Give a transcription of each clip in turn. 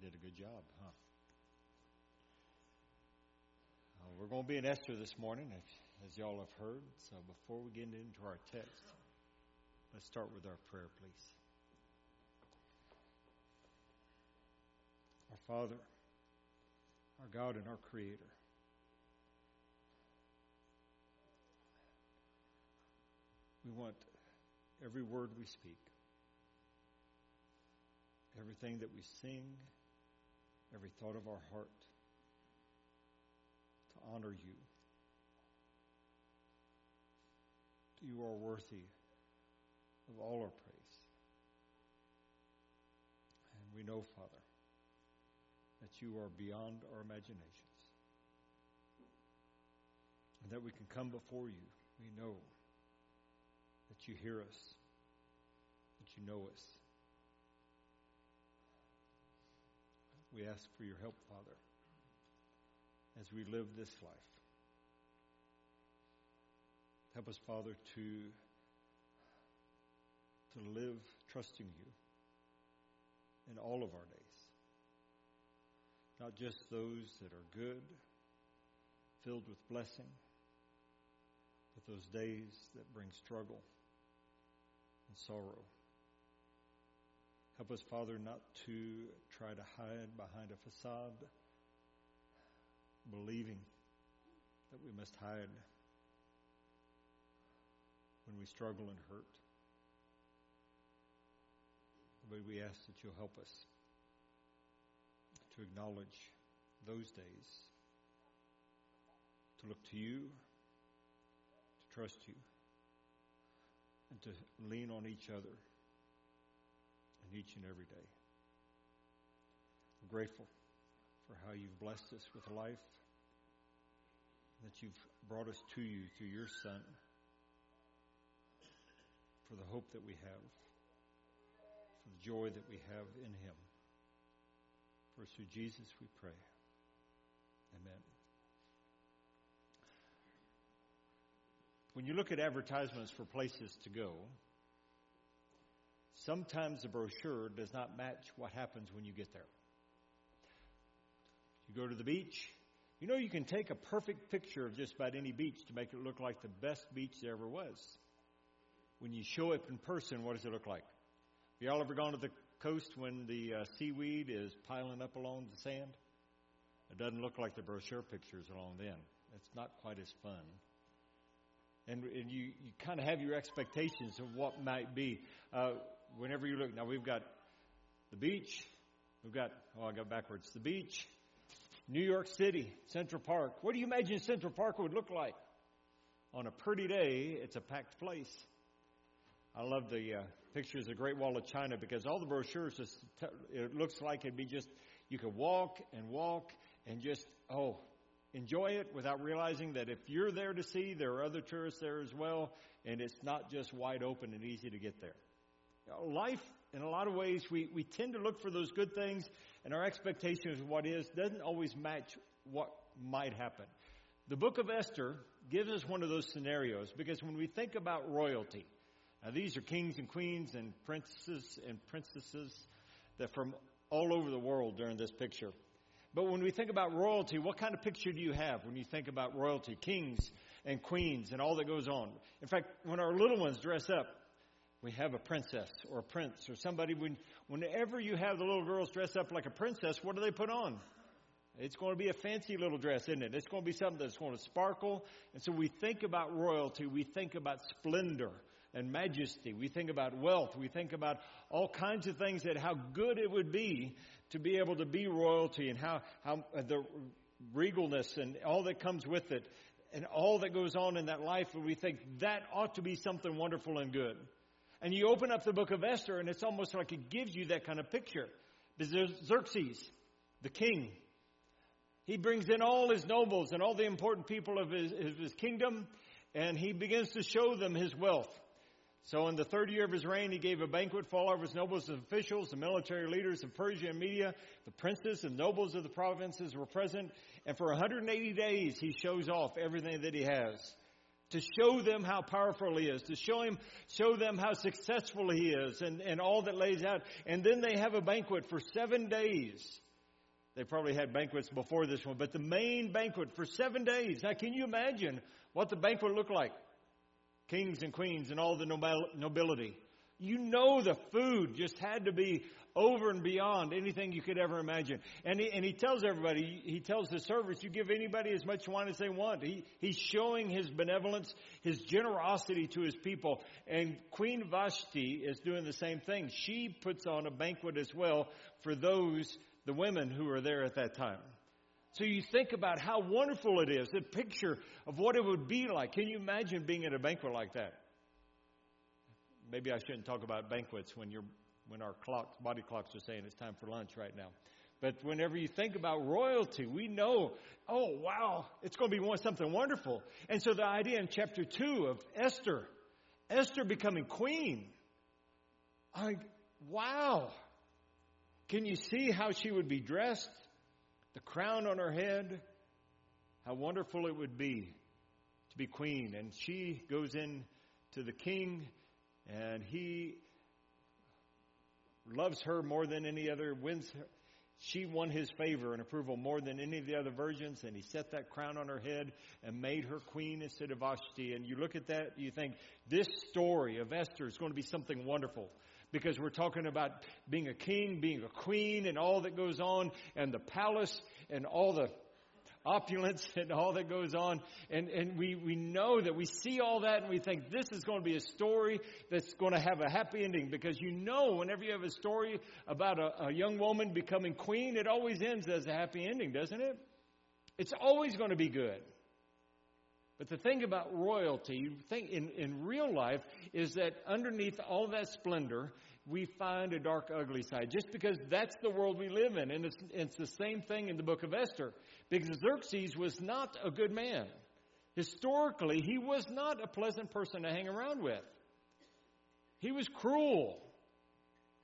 Did a good job, huh? Uh, we're going to be in Esther this morning, as y'all have heard. So before we get into our text, let's start with our prayer, please. Our Father, our God, and our Creator. We want every word we speak, everything that we sing, every thought of our heart to honor you. You are worthy of all our praise. And we know, Father, that you are beyond our imaginations. And that we can come before you. We know that you hear us, that you know us. We ask for your help, Father, as we live this life. Help us, Father, to, to live trusting you in all of our days. Not just those that are good, filled with blessing, but those days that bring struggle and sorrow. Help us, Father, not to try to hide behind a facade, believing that we must hide when we struggle and hurt. But we ask that you'll help us to acknowledge those days, to look to you, to trust you and to lean on each other each and every day. I'm grateful for how you've blessed us with life, that you've brought us to you through your Son, for the hope that we have, for the joy that we have in Him. For through Jesus we pray. Amen. when you look at advertisements for places to go, sometimes the brochure does not match what happens when you get there. You go to the beach, you know you can take a perfect picture of just about any beach to make it look like the best beach there ever was. When you show up in person, what does it look like? Have y'all ever gone to the coast when the uh, seaweed is piling up along the sand? It doesn't look like the brochure pictures along then. It's not quite as fun and, and you, you kind of have your expectations of what might be. Uh, whenever you look, now we've got the beach, we've got, oh, I got backwards, the beach, New York City, Central Park. What do you imagine Central Park would look like? On a pretty day, it's a packed place. I love the uh, pictures of the Great Wall of China because all the brochures just t- it looks like it'd be just you could walk and walk and just oh enjoy it without realizing that if you're there to see, there are other tourists there as well, and it's not just wide open and easy to get there. Life, in a lot of ways, we, we tend to look for those good things, and our expectations of what is doesn't always match what might happen. The book of Esther gives us one of those scenarios because when we think about royalty, now these are kings and queens and princes and princesses that from all over the world during this picture. But when we think about royalty, what kind of picture do you have when you think about royalty, kings and queens and all that goes on? In fact, when our little ones dress up, we have a princess or a prince or somebody. When, whenever you have the little girls dress up like a princess, what do they put on? It's going to be a fancy little dress, isn't it? It's going to be something that's going to sparkle. And so we think about royalty, we think about splendor and majesty. We think about wealth. We think about all kinds of things that how good it would be to be able to be royalty and how, how uh, the regalness and all that comes with it and all that goes on in that life. And we think that ought to be something wonderful and good. And you open up the book of Esther and it's almost like it gives you that kind of picture. Xerxes, the king, he brings in all his nobles and all the important people of his, of his kingdom and he begins to show them his wealth. So in the third year of his reign, he gave a banquet for all of his nobles and officials, the military leaders of Persia and Media, the princes and nobles of the provinces were present. And for 180 days, he shows off everything that he has. To show them how powerful he is, to show him, show them how successful he is and, and all that lays out. And then they have a banquet for seven days They probably had banquets before this one, but the main banquet for seven days. Now, can you imagine what the banquet looked like? Kings and queens and all the nobility. You know the food just had to be over and beyond anything you could ever imagine. And he, and he tells everybody, he tells the servants, you give anybody as much wine as they want. He, he's showing his benevolence, his generosity to his people. And Queen Vashti is doing the same thing. She puts on a banquet as well for those, the women who are there at that time. So you think about how wonderful it is, the picture of what it would be like. Can you imagine being at a banquet like that? Maybe I shouldn't talk about banquets when you're when our clocks, body clocks are saying it's time for lunch right now. But whenever you think about royalty, we know, oh wow, it's going to be something wonderful. And so the idea in chapter two of Esther, Esther becoming queen, I, wow. Can you see how she would be dressed? The crown on her head? How wonderful it would be to be queen. And she goes in to the king, and he loves her more than any other, wins her. She won his favor and approval more than any of the other virgins, and he set that crown on her head and made her queen instead of Vashti. And you look at that, you think, this story of Esther is going to be something wonderful because we're talking about being a king, being a queen, and all that goes on, and the palace, and all the opulence and all that goes on. And, and we, we know that we see all that and we think this is going to be a story that's going to have a happy ending because you know whenever you have a story about a, a young woman becoming queen, it always ends as a happy ending, doesn't it? It's always going to be good. But the thing about royalty, think in, in real life, is that underneath all that splendor we find a dark, ugly side. Just because that's the world we live in. And it's, it's the same thing in the book of Esther. Because Xerxes was not a good man. Historically, he was not a pleasant person to hang around with. He was cruel.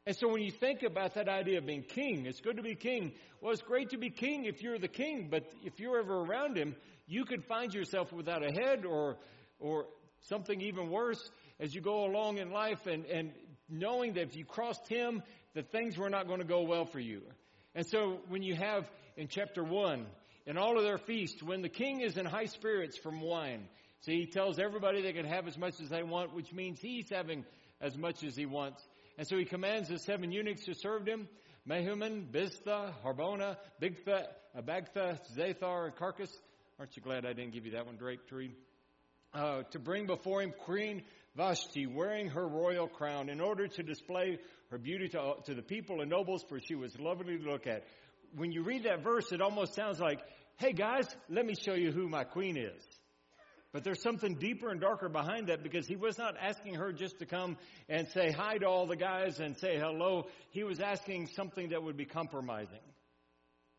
And so when you think about that idea of being king, it's good to be king. Well, it's great to be king if you're the king, but if you're ever around him, you could find yourself without a head or, or something even worse as you go along in life and, and knowing that if you crossed him, that things were not going to go well for you. And so when you have in chapter 1, in all of their feasts, when the king is in high spirits from wine, see, he tells everybody they can have as much as they want, which means he's having as much as he wants. And so he commands the seven eunuchs who served him, Mehuman, Biztha, Harbona, Bigtha, Abagtha, Zathar, and Karkas. Aren't you glad I didn't give you that one, Drake, to read? Uh, to bring before him Queen Vashti wearing her royal crown in order to display her beauty to, to the people and nobles, for she was lovely to look at. When you read that verse, it almost sounds like, hey guys, let me show you who my queen is. But there's something deeper and darker behind that because he was not asking her just to come and say hi to all the guys and say hello. He was asking something that would be compromising.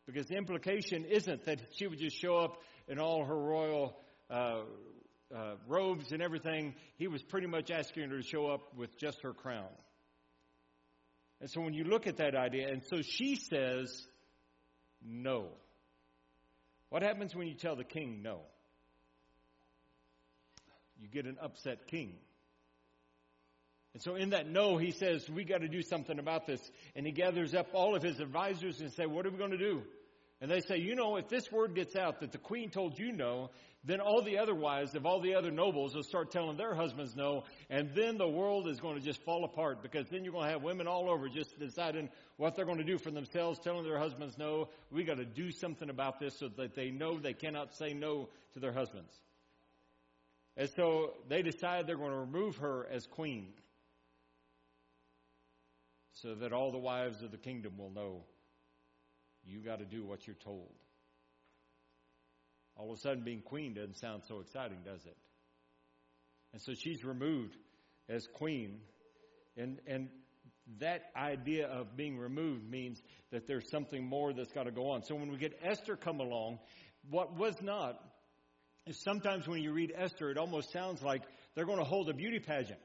Because the implication isn't that she would just show up in all her royal uh, uh, robes and everything, he was pretty much asking her to show up with just her crown. And so when you look at that idea, and so she says, no. What happens when you tell the king no? You get an upset king. And so in that no, he says, we got to do something about this. And he gathers up all of his advisors and say, what are we going to do? And they say, you know, if this word gets out that the queen told you no, then all the other wives of all the other nobles will start telling their husbands no, and then the world is going to just fall apart because then you're going to have women all over just deciding what they're going to do for themselves, telling their husbands no. We got to do something about this so that they know they cannot say no to their husbands. And so they decide they're going to remove her as queen so that all the wives of the kingdom will know you got to do what you're told. All of a sudden, being queen doesn't sound so exciting, does it? And so she's removed as queen. And, and that idea of being removed means that there's something more that's got to go on. So when we get Esther come along, what was not is sometimes when you read Esther, it almost sounds like they're going to hold a beauty pageant.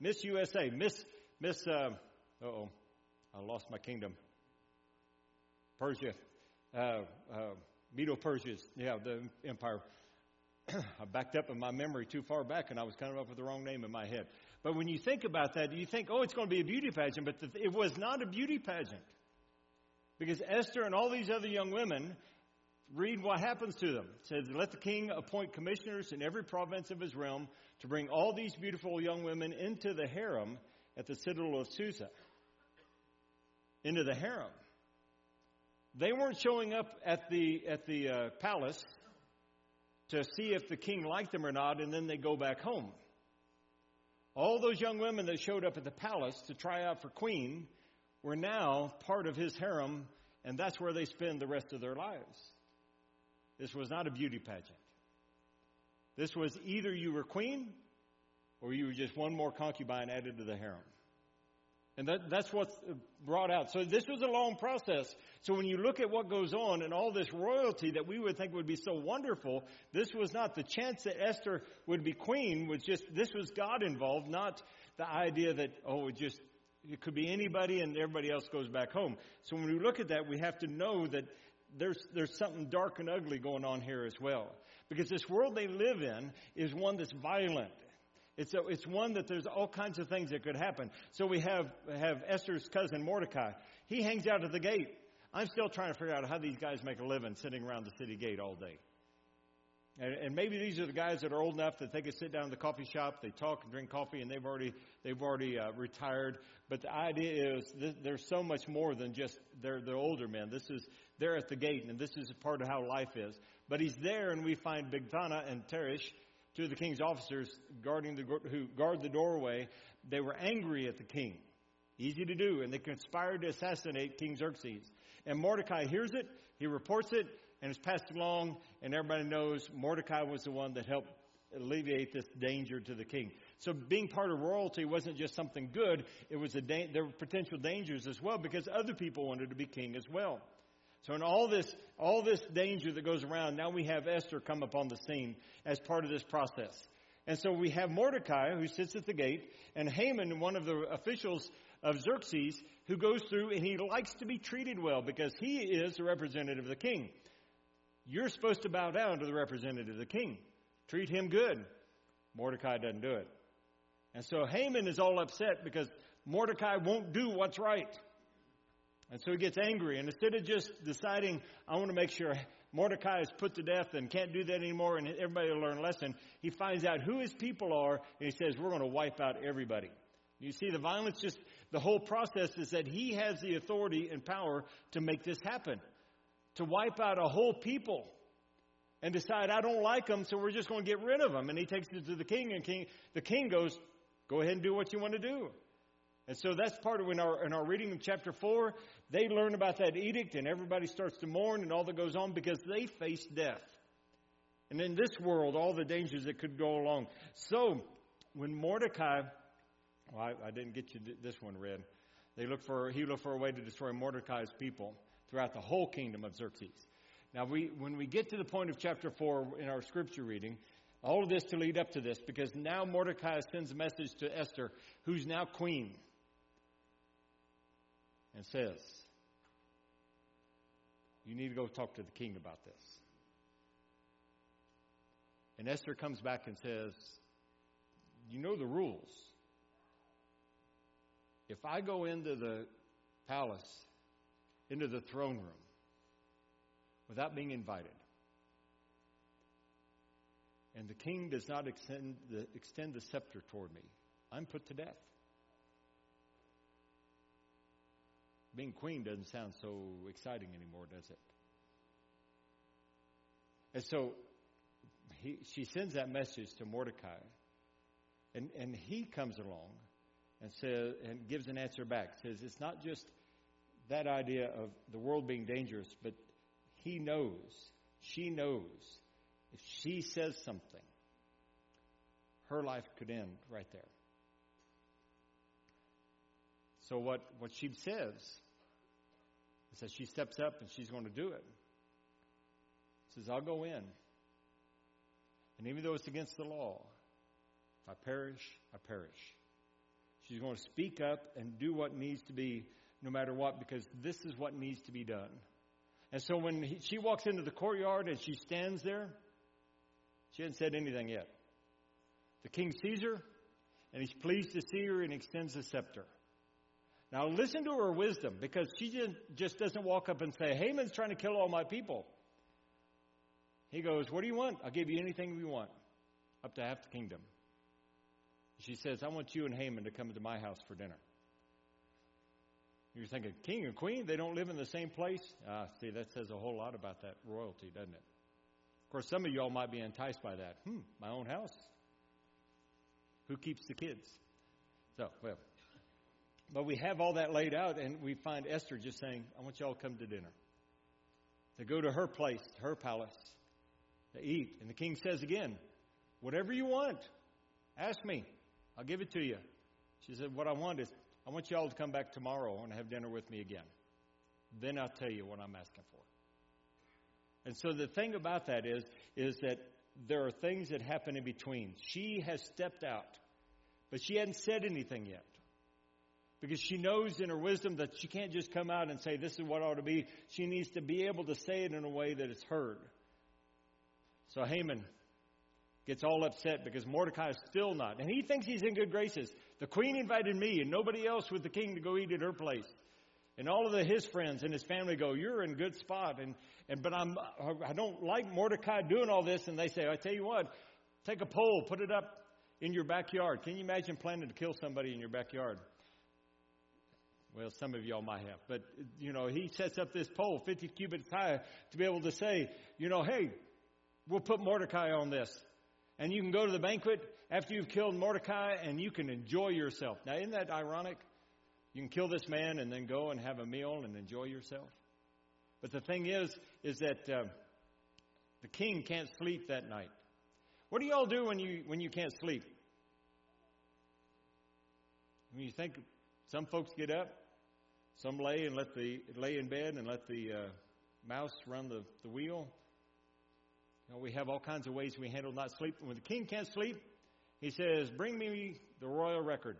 Miss USA, Miss, Miss, uh oh, I lost my kingdom. Persia, uh, uh, Medo Persia's, yeah, the empire. I backed up in my memory too far back and I was coming up with the wrong name in my head. But when you think about that, you think, oh, it's going to be a beauty pageant, but the, it was not a beauty pageant. Because Esther and all these other young women read what happens to them. It says, Let the king appoint commissioners in every province of his realm to bring all these beautiful young women into the harem at the citadel of Susa. Into the harem. They weren't showing up at the, at the uh, palace to see if the king liked them or not, and then they go back home. All those young women that showed up at the palace to try out for queen were now part of his harem, and that's where they spend the rest of their lives. This was not a beauty pageant. This was either you were queen or you were just one more concubine added to the harem. And that, that's what's brought out. So this was a long process. So when you look at what goes on and all this royalty that we would think would be so wonderful, this was not the chance that Esther would be queen was just, this was God involved, not the idea that, oh, it just, it could be anybody and everybody else goes back home. So when we look at that, we have to know that there's, there's something dark and ugly going on here as well. Because this world they live in is one that's violent. It's, a, it's one that there's all kinds of things that could happen. So we have, have Esther's cousin Mordecai. He hangs out at the gate. I'm still trying to figure out how these guys make a living sitting around the city gate all day. And, and maybe these are the guys that are old enough that they can sit down in the coffee shop, they talk and drink coffee, and they've already they've already uh, retired. But the idea is there's so much more than just they're the older men. This is they're at the gate, and this is part of how life is. But he's there, and we find Bigthana and Teresh two of the king's officers guarding the, who guard the doorway, they were angry at the king. Easy to do. And they conspired to assassinate King Xerxes. And Mordecai hears it, he reports it, and it's passed along, and everybody knows Mordecai was the one that helped alleviate this danger to the king. So being part of royalty wasn't just something good, it was a da- there were potential dangers as well because other people wanted to be king as well. So in all this, all this danger that goes around, now we have Esther come upon the scene as part of this process. And so we have Mordecai who sits at the gate and Haman, one of the officials of Xerxes, who goes through and he likes to be treated well because he is the representative of the king. You're supposed to bow down to the representative of the king. Treat him good. Mordecai doesn't do it. And so Haman is all upset because Mordecai won't do what's right. And so he gets angry. And instead of just deciding, I want to make sure Mordecai is put to death and can't do that anymore and everybody will learn a lesson, he finds out who his people are and he says, We're going to wipe out everybody. You see, the violence just, the whole process is that he has the authority and power to make this happen, to wipe out a whole people and decide, I don't like them, so we're just going to get rid of them. And he takes it to the king, and king, the king goes, Go ahead and do what you want to do. And so that's part of in our in our reading of chapter four, they learn about that edict and everybody starts to mourn and all that goes on because they face death. And in this world, all the dangers that could go along. So when Mordecai, well, I, I didn't get you this one read. They look for he looked for a way to destroy Mordecai's people throughout the whole kingdom of Xerxes. Now, we when we get to the point of chapter four in our scripture reading, all of this to lead up to this, because now Mordecai sends a message to Esther, who's now queen and says, You need to go talk to the king about this. And Esther comes back and says, You know the rules. If I go into the palace, into the throne room, without being invited, and the king does not extend the, extend the scepter toward me, I'm put to death. Being queen doesn't sound so exciting anymore, does it? And so he, she sends that message to Mordecai, and, and he comes along and says and gives an answer back. Says it's not just that idea of the world being dangerous, but he knows, she knows, if she says something, her life could end right there. So what, what she says says she steps up and she's going to do it. Says, I'll go in. And even though it's against the law, if I perish, I perish. She's going to speak up and do what needs to be, no matter what, because this is what needs to be done. And so when he, she walks into the courtyard and she stands there, she hasn't said anything yet. The king sees her, and he's pleased to see her and extends the scepter. Now listen to her wisdom because she just, doesn't walk up and say, Haman's trying to kill all my people. He goes, What do you want? I'll give you anything you want, up to half the kingdom. She says, I want you and Haman to come to my house for dinner. You're thinking, king and queen, they don't live in the same place? Ah, see, that says a whole lot about that royalty, doesn't it? Of course, some of y'all might be enticed by that. Hmm, my own house. Who keeps the kids? So, well, but we have all that laid out, and we find Esther just saying, I want y'all to come to dinner. To go to her place, her palace, to eat. And the king says again, Whatever you want, ask me. I'll give it to you. She said, What I want is, I want y'all to come back tomorrow and have dinner with me again. Then I'll tell you what I'm asking for. And so the thing about that is, is that there are things that happen in between. She has stepped out, but she hadn't said anything yet. Because she knows in her wisdom that she can't just come out and say, This is what ought to be. She needs to be able to say it in a way that it's heard. So Haman gets all upset because Mordecai is still not. And he thinks he's in good graces. The queen invited me and nobody else with the king to go eat at her place. And all of the, his friends and his family go, you're in good spot. And, and, but I'm, I don't like Mordecai doing all this. And they say, I tell you what, take a pole, put it up in your backyard. Can you imagine planning to kill somebody in your backyard? Well, some of y'all might have. But, you know, he sets up this pole 50 cubits high to be able to say, you know, hey, we'll put Mordecai on this. And you can go to the banquet after you've killed Mordecai and you can enjoy yourself. Now, isn't that ironic? You can kill this man and then go and have a meal and enjoy yourself. But the thing is, is that uh, the king can't sleep that night. What do y'all do when you when you can't sleep? When you think some folks get up, some lay and let the lay in bed and let the uh, mouse run the, the wheel. You know, we have all kinds of ways we handle not sleep. When the king can't sleep, he says, "Bring me the royal record."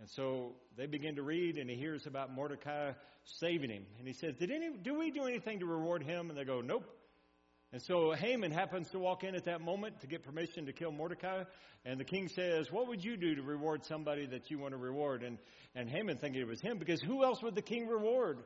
And so they begin to read, and he hears about Mordecai saving him. And he says, Did any, do we do anything to reward him? And they go, Nope. And so Haman happens to walk in at that moment to get permission to kill Mordecai. And the king says, What would you do to reward somebody that you want to reward? And, and Haman thinking it was him, because who else would the king reward?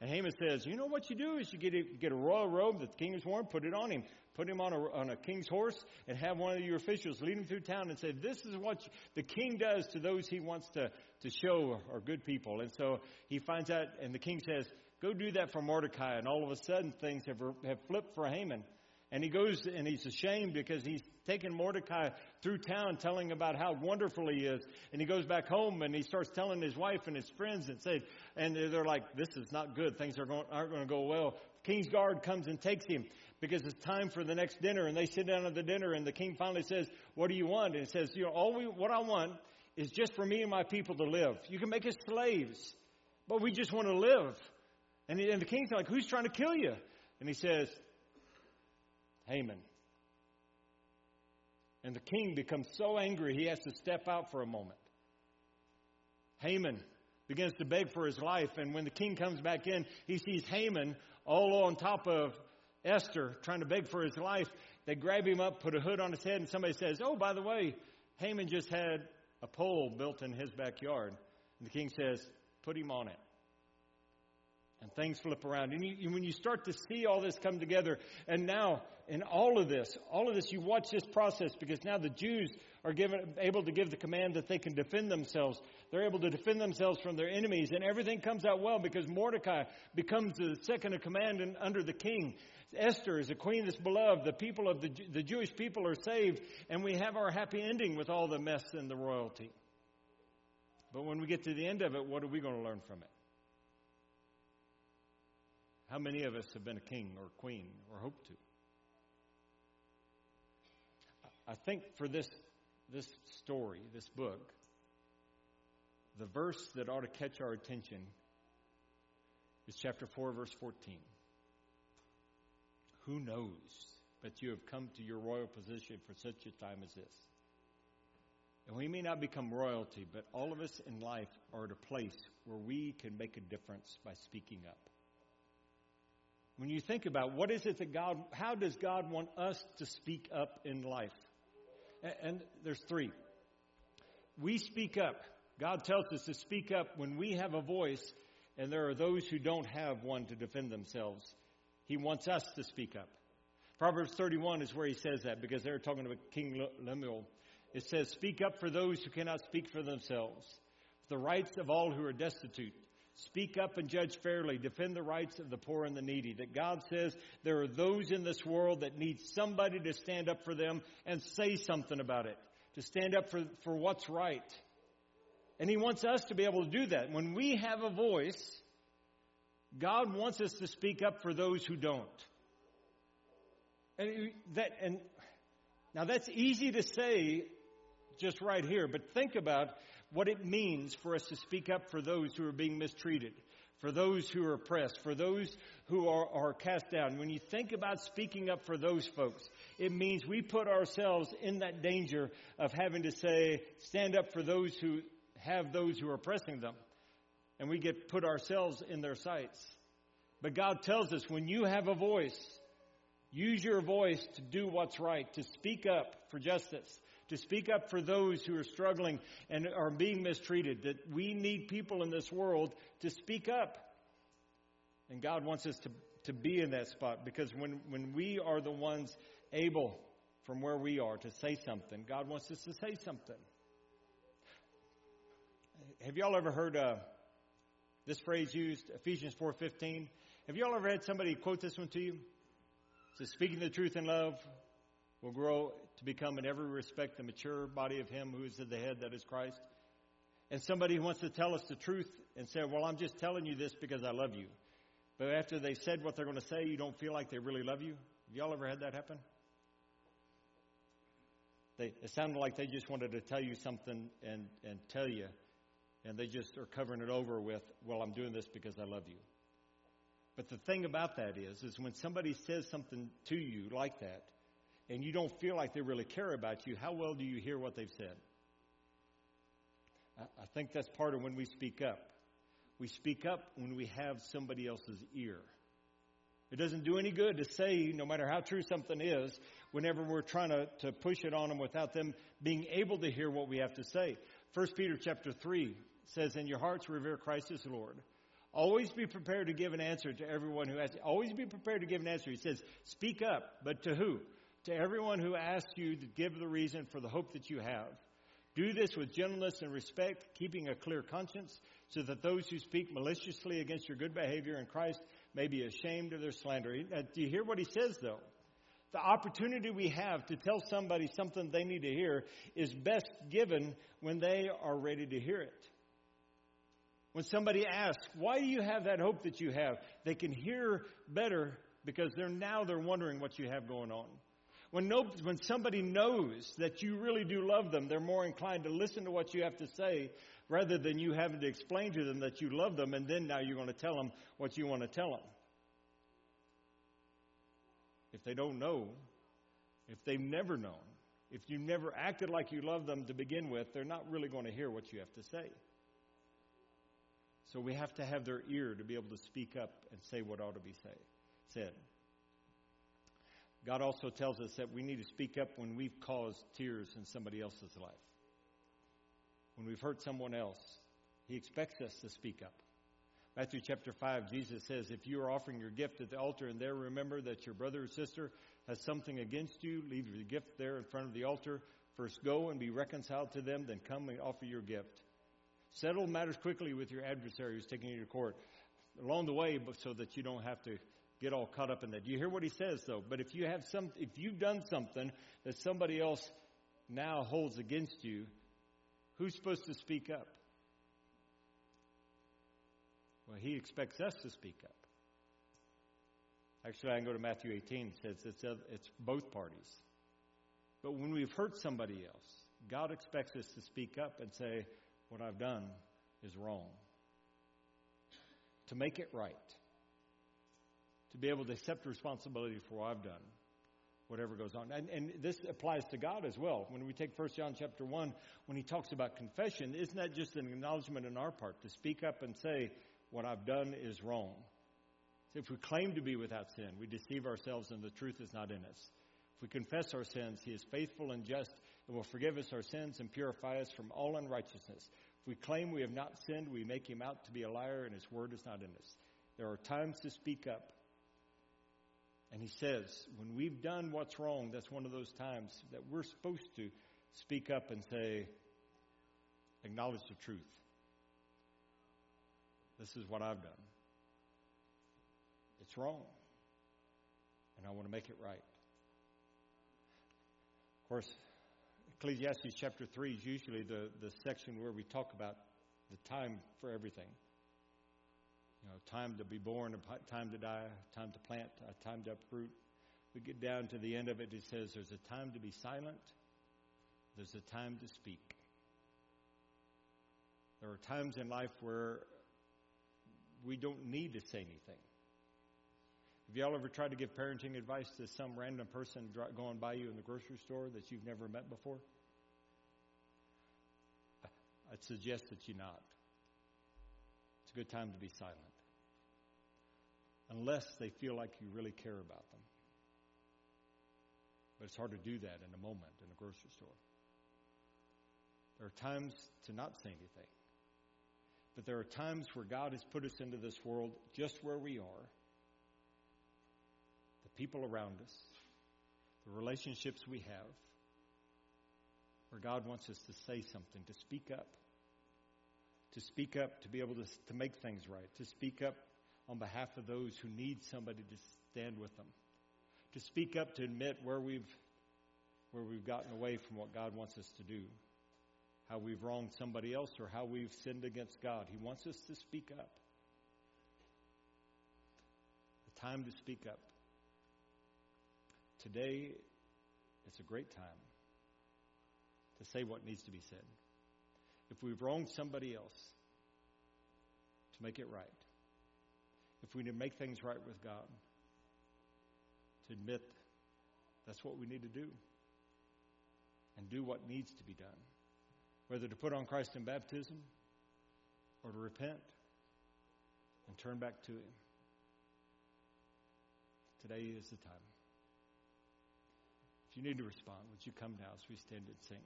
And Haman says, You know what you do is you get a, get a royal robe that the king has worn, put it on him, put him on a, on a king's horse, and have one of your officials lead him through town and say, This is what the king does to those he wants to, to show are good people. And so he finds out, and the king says, Go do that for Mordecai. And all of a sudden, things have, have flipped for Haman. And he goes and he's ashamed because he's taken Mordecai through town telling about how wonderful he is. And he goes back home and he starts telling his wife and his friends and say, and they're like, this is not good. Things are going, aren't going to go well. King's guard comes and takes him because it's time for the next dinner and they sit down at the dinner and the king finally says, what do you want? And he says, you know, all we, what I want is just for me and my people to live. You can make us slaves, but we just want to live. And, and the king's like, who's trying to kill you? And he says, Haman. And the king becomes so angry he has to step out for a moment. Haman begins to beg for his life, and when the king comes back in, he sees Haman all on top of Esther trying to beg for his life. They grab him up, put a hood on his head, and somebody says, Oh, by the way, Haman just had a pole built in his backyard. And the king says, Put him on it and things flip around. And you, when you start to see all this come together, and now in all of this, all of this, you watch this process because now the Jews are given, able to give the command that they can defend themselves. They're able to defend themselves from their enemies, and everything comes out well because Mordecai becomes the second in command and under the king. Esther is a queen that's beloved. The people of the, the Jewish people are saved, and we have our happy ending with all the mess and the royalty. But when we get to the end of it, what are we going to learn from it? How many of us have been a king or queen or hope to? I think for this, this story, this book, the verse that ought to catch our attention is chapter 4, verse 14. Who knows but you have come to your royal position for such a time as this? And we may not become royalty, but all of us in life are at a place where we can make a difference by speaking up. When you think about what is it that God, how does God want us to speak up in life? And, and there's three. We speak up God tells us to speak up when we have a voice and there are those who don't have one to defend themselves. He wants us to speak up. Proverbs 31 is where he says that because they're talking about King Lemuel. It says, Speak up for those who cannot speak for themselves, the rights of all who are destitute. Speak up and judge fairly. Defend the rights of the poor and the needy. That God says there are those in this world that need somebody to stand up for them and say something about it, to stand up for, for what's right. And He wants us to be able to do that. When we have a voice, God wants us to speak up for those who don't. And that, and now that's easy to say just right here, but think about what it means for us to speak up for those who are being mistreated, for those who are oppressed, for those who are, are cast down. When you think about speaking up for those folks, it means we put ourselves in that danger of having to say, stand up for those who have those who are oppressing them. And we get put ourselves in their sights. But God tells us when you have a voice, use your voice to do what's right, to speak up for justice, to speak up for those who are struggling and are being mistreated, that we need people in this world to speak up. And God wants us to, to be in that spot because when, when we are the ones able from where we are to say something, God wants us to say something. Have y'all ever heard uh, this phrase used, Ephesians 4.15? Have y'all ever had somebody quote this one to you? It says, speaking the truth in love will grow to become in every respect the mature body of Him who is at the head, that is Christ. And somebody who wants to tell us the truth and say, Well, I'm just telling you this because I love you. But after they said what they're going to say, you don't feel like they really love you. Have y'all ever had that happen? They, it sounded like they just wanted to tell you something and, and tell you, and they just are covering it over with, Well, I'm doing this because I love you. But the thing about that is, is when somebody says something to you like that, and you don't feel like they really care about you, how well do you hear what they've said? I think that's part of when we speak up. We speak up when we have somebody else's ear. It doesn't do any good to say, no matter how true something is, whenever we're trying to, to push it on them without them being able to hear what we have to say. 1 Peter chapter 3 says, In your hearts revere Christ as Lord. Always be prepared to give an answer to everyone who asks. Always be prepared to give an answer. He says, Speak up, but to who? To everyone who asks you to give the reason for the hope that you have. Do this with gentleness and respect, keeping a clear conscience, so that those who speak maliciously against your good behavior in Christ may be ashamed of their slander. Uh, do you hear what he says, though? The opportunity we have to tell somebody something they need to hear is best given when they are ready to hear it. When somebody asks, why do you have that hope that you have? They can hear better because they're now they're wondering what you have going on. When, no, when somebody knows that you really do love them, they're more inclined to listen to what you have to say rather than you having to explain to them that you love them and then now you're going to tell them what you want to tell them. If they don't know, if they've never known, if you never acted like you love them to begin with, they're not really going to hear what you have to say. So we have to have their ear to be able to speak up and say what ought to be say, said. God also tells us that we need to speak up when we've caused tears in somebody else's life. When we've hurt someone else, He expects us to speak up. Matthew chapter 5, Jesus says, If you are offering your gift at the altar and there remember that your brother or sister has something against you, leave your gift there in front of the altar. First go and be reconciled to them, then come and offer your gift. Settle matters quickly with your adversary who's taking you to court along the way so that you don't have to get all caught up in that. Do you hear what he says though? But if you have some, if you've done something that somebody else now holds against you, who's supposed to speak up? Well, he expects us to speak up. Actually, I can go to Matthew 18. It says it's, uh, it's both parties. But when we've hurt somebody else, God expects us to speak up and say, what I've done is wrong. To make it right to be able to accept responsibility for what I've done, whatever goes on. And, and this applies to God as well. When we take 1 John chapter 1, when he talks about confession, isn't that just an acknowledgement on our part to speak up and say, what I've done is wrong? So if we claim to be without sin, we deceive ourselves and the truth is not in us. If we confess our sins, he is faithful and just and will forgive us our sins and purify us from all unrighteousness. If we claim we have not sinned, we make him out to be a liar, and his word is not in us. There are times to speak up. And he says, when we've done what's wrong, that's one of those times that we're supposed to speak up and say, acknowledge the truth. This is what I've done. It's wrong. And I want to make it right. Of course, Ecclesiastes chapter 3 is usually the, the section where we talk about the time for everything. You know, time to be born, a time to die, a time to plant, a time to uproot. We get down to the end of it, it says there's a time to be silent, there's a time to speak. There are times in life where we don't need to say anything. Have y'all ever tried to give parenting advice to some random person going by you in the grocery store that you've never met before? I'd suggest that you not. Good time to be silent. Unless they feel like you really care about them. But it's hard to do that in a moment in a grocery store. There are times to not say anything. But there are times where God has put us into this world just where we are the people around us, the relationships we have, where God wants us to say something, to speak up, to speak up, to be able to, to make things right, to speak up on behalf of those who need somebody to stand with them, to speak up to admit where we've where we've gotten away from what God wants us to do, how we've wronged somebody else, or how we've sinned against God. He wants us to speak up. The time to speak up. Today, it's a great time to say what needs to be said. If we've wronged somebody else, to make it right. If we need to make things right with God, to admit that's what we need to do and do what needs to be done. Whether to put on Christ in baptism or to repent and turn back to Him. Today is the time If you need to respond, would you come now as we stand and sing?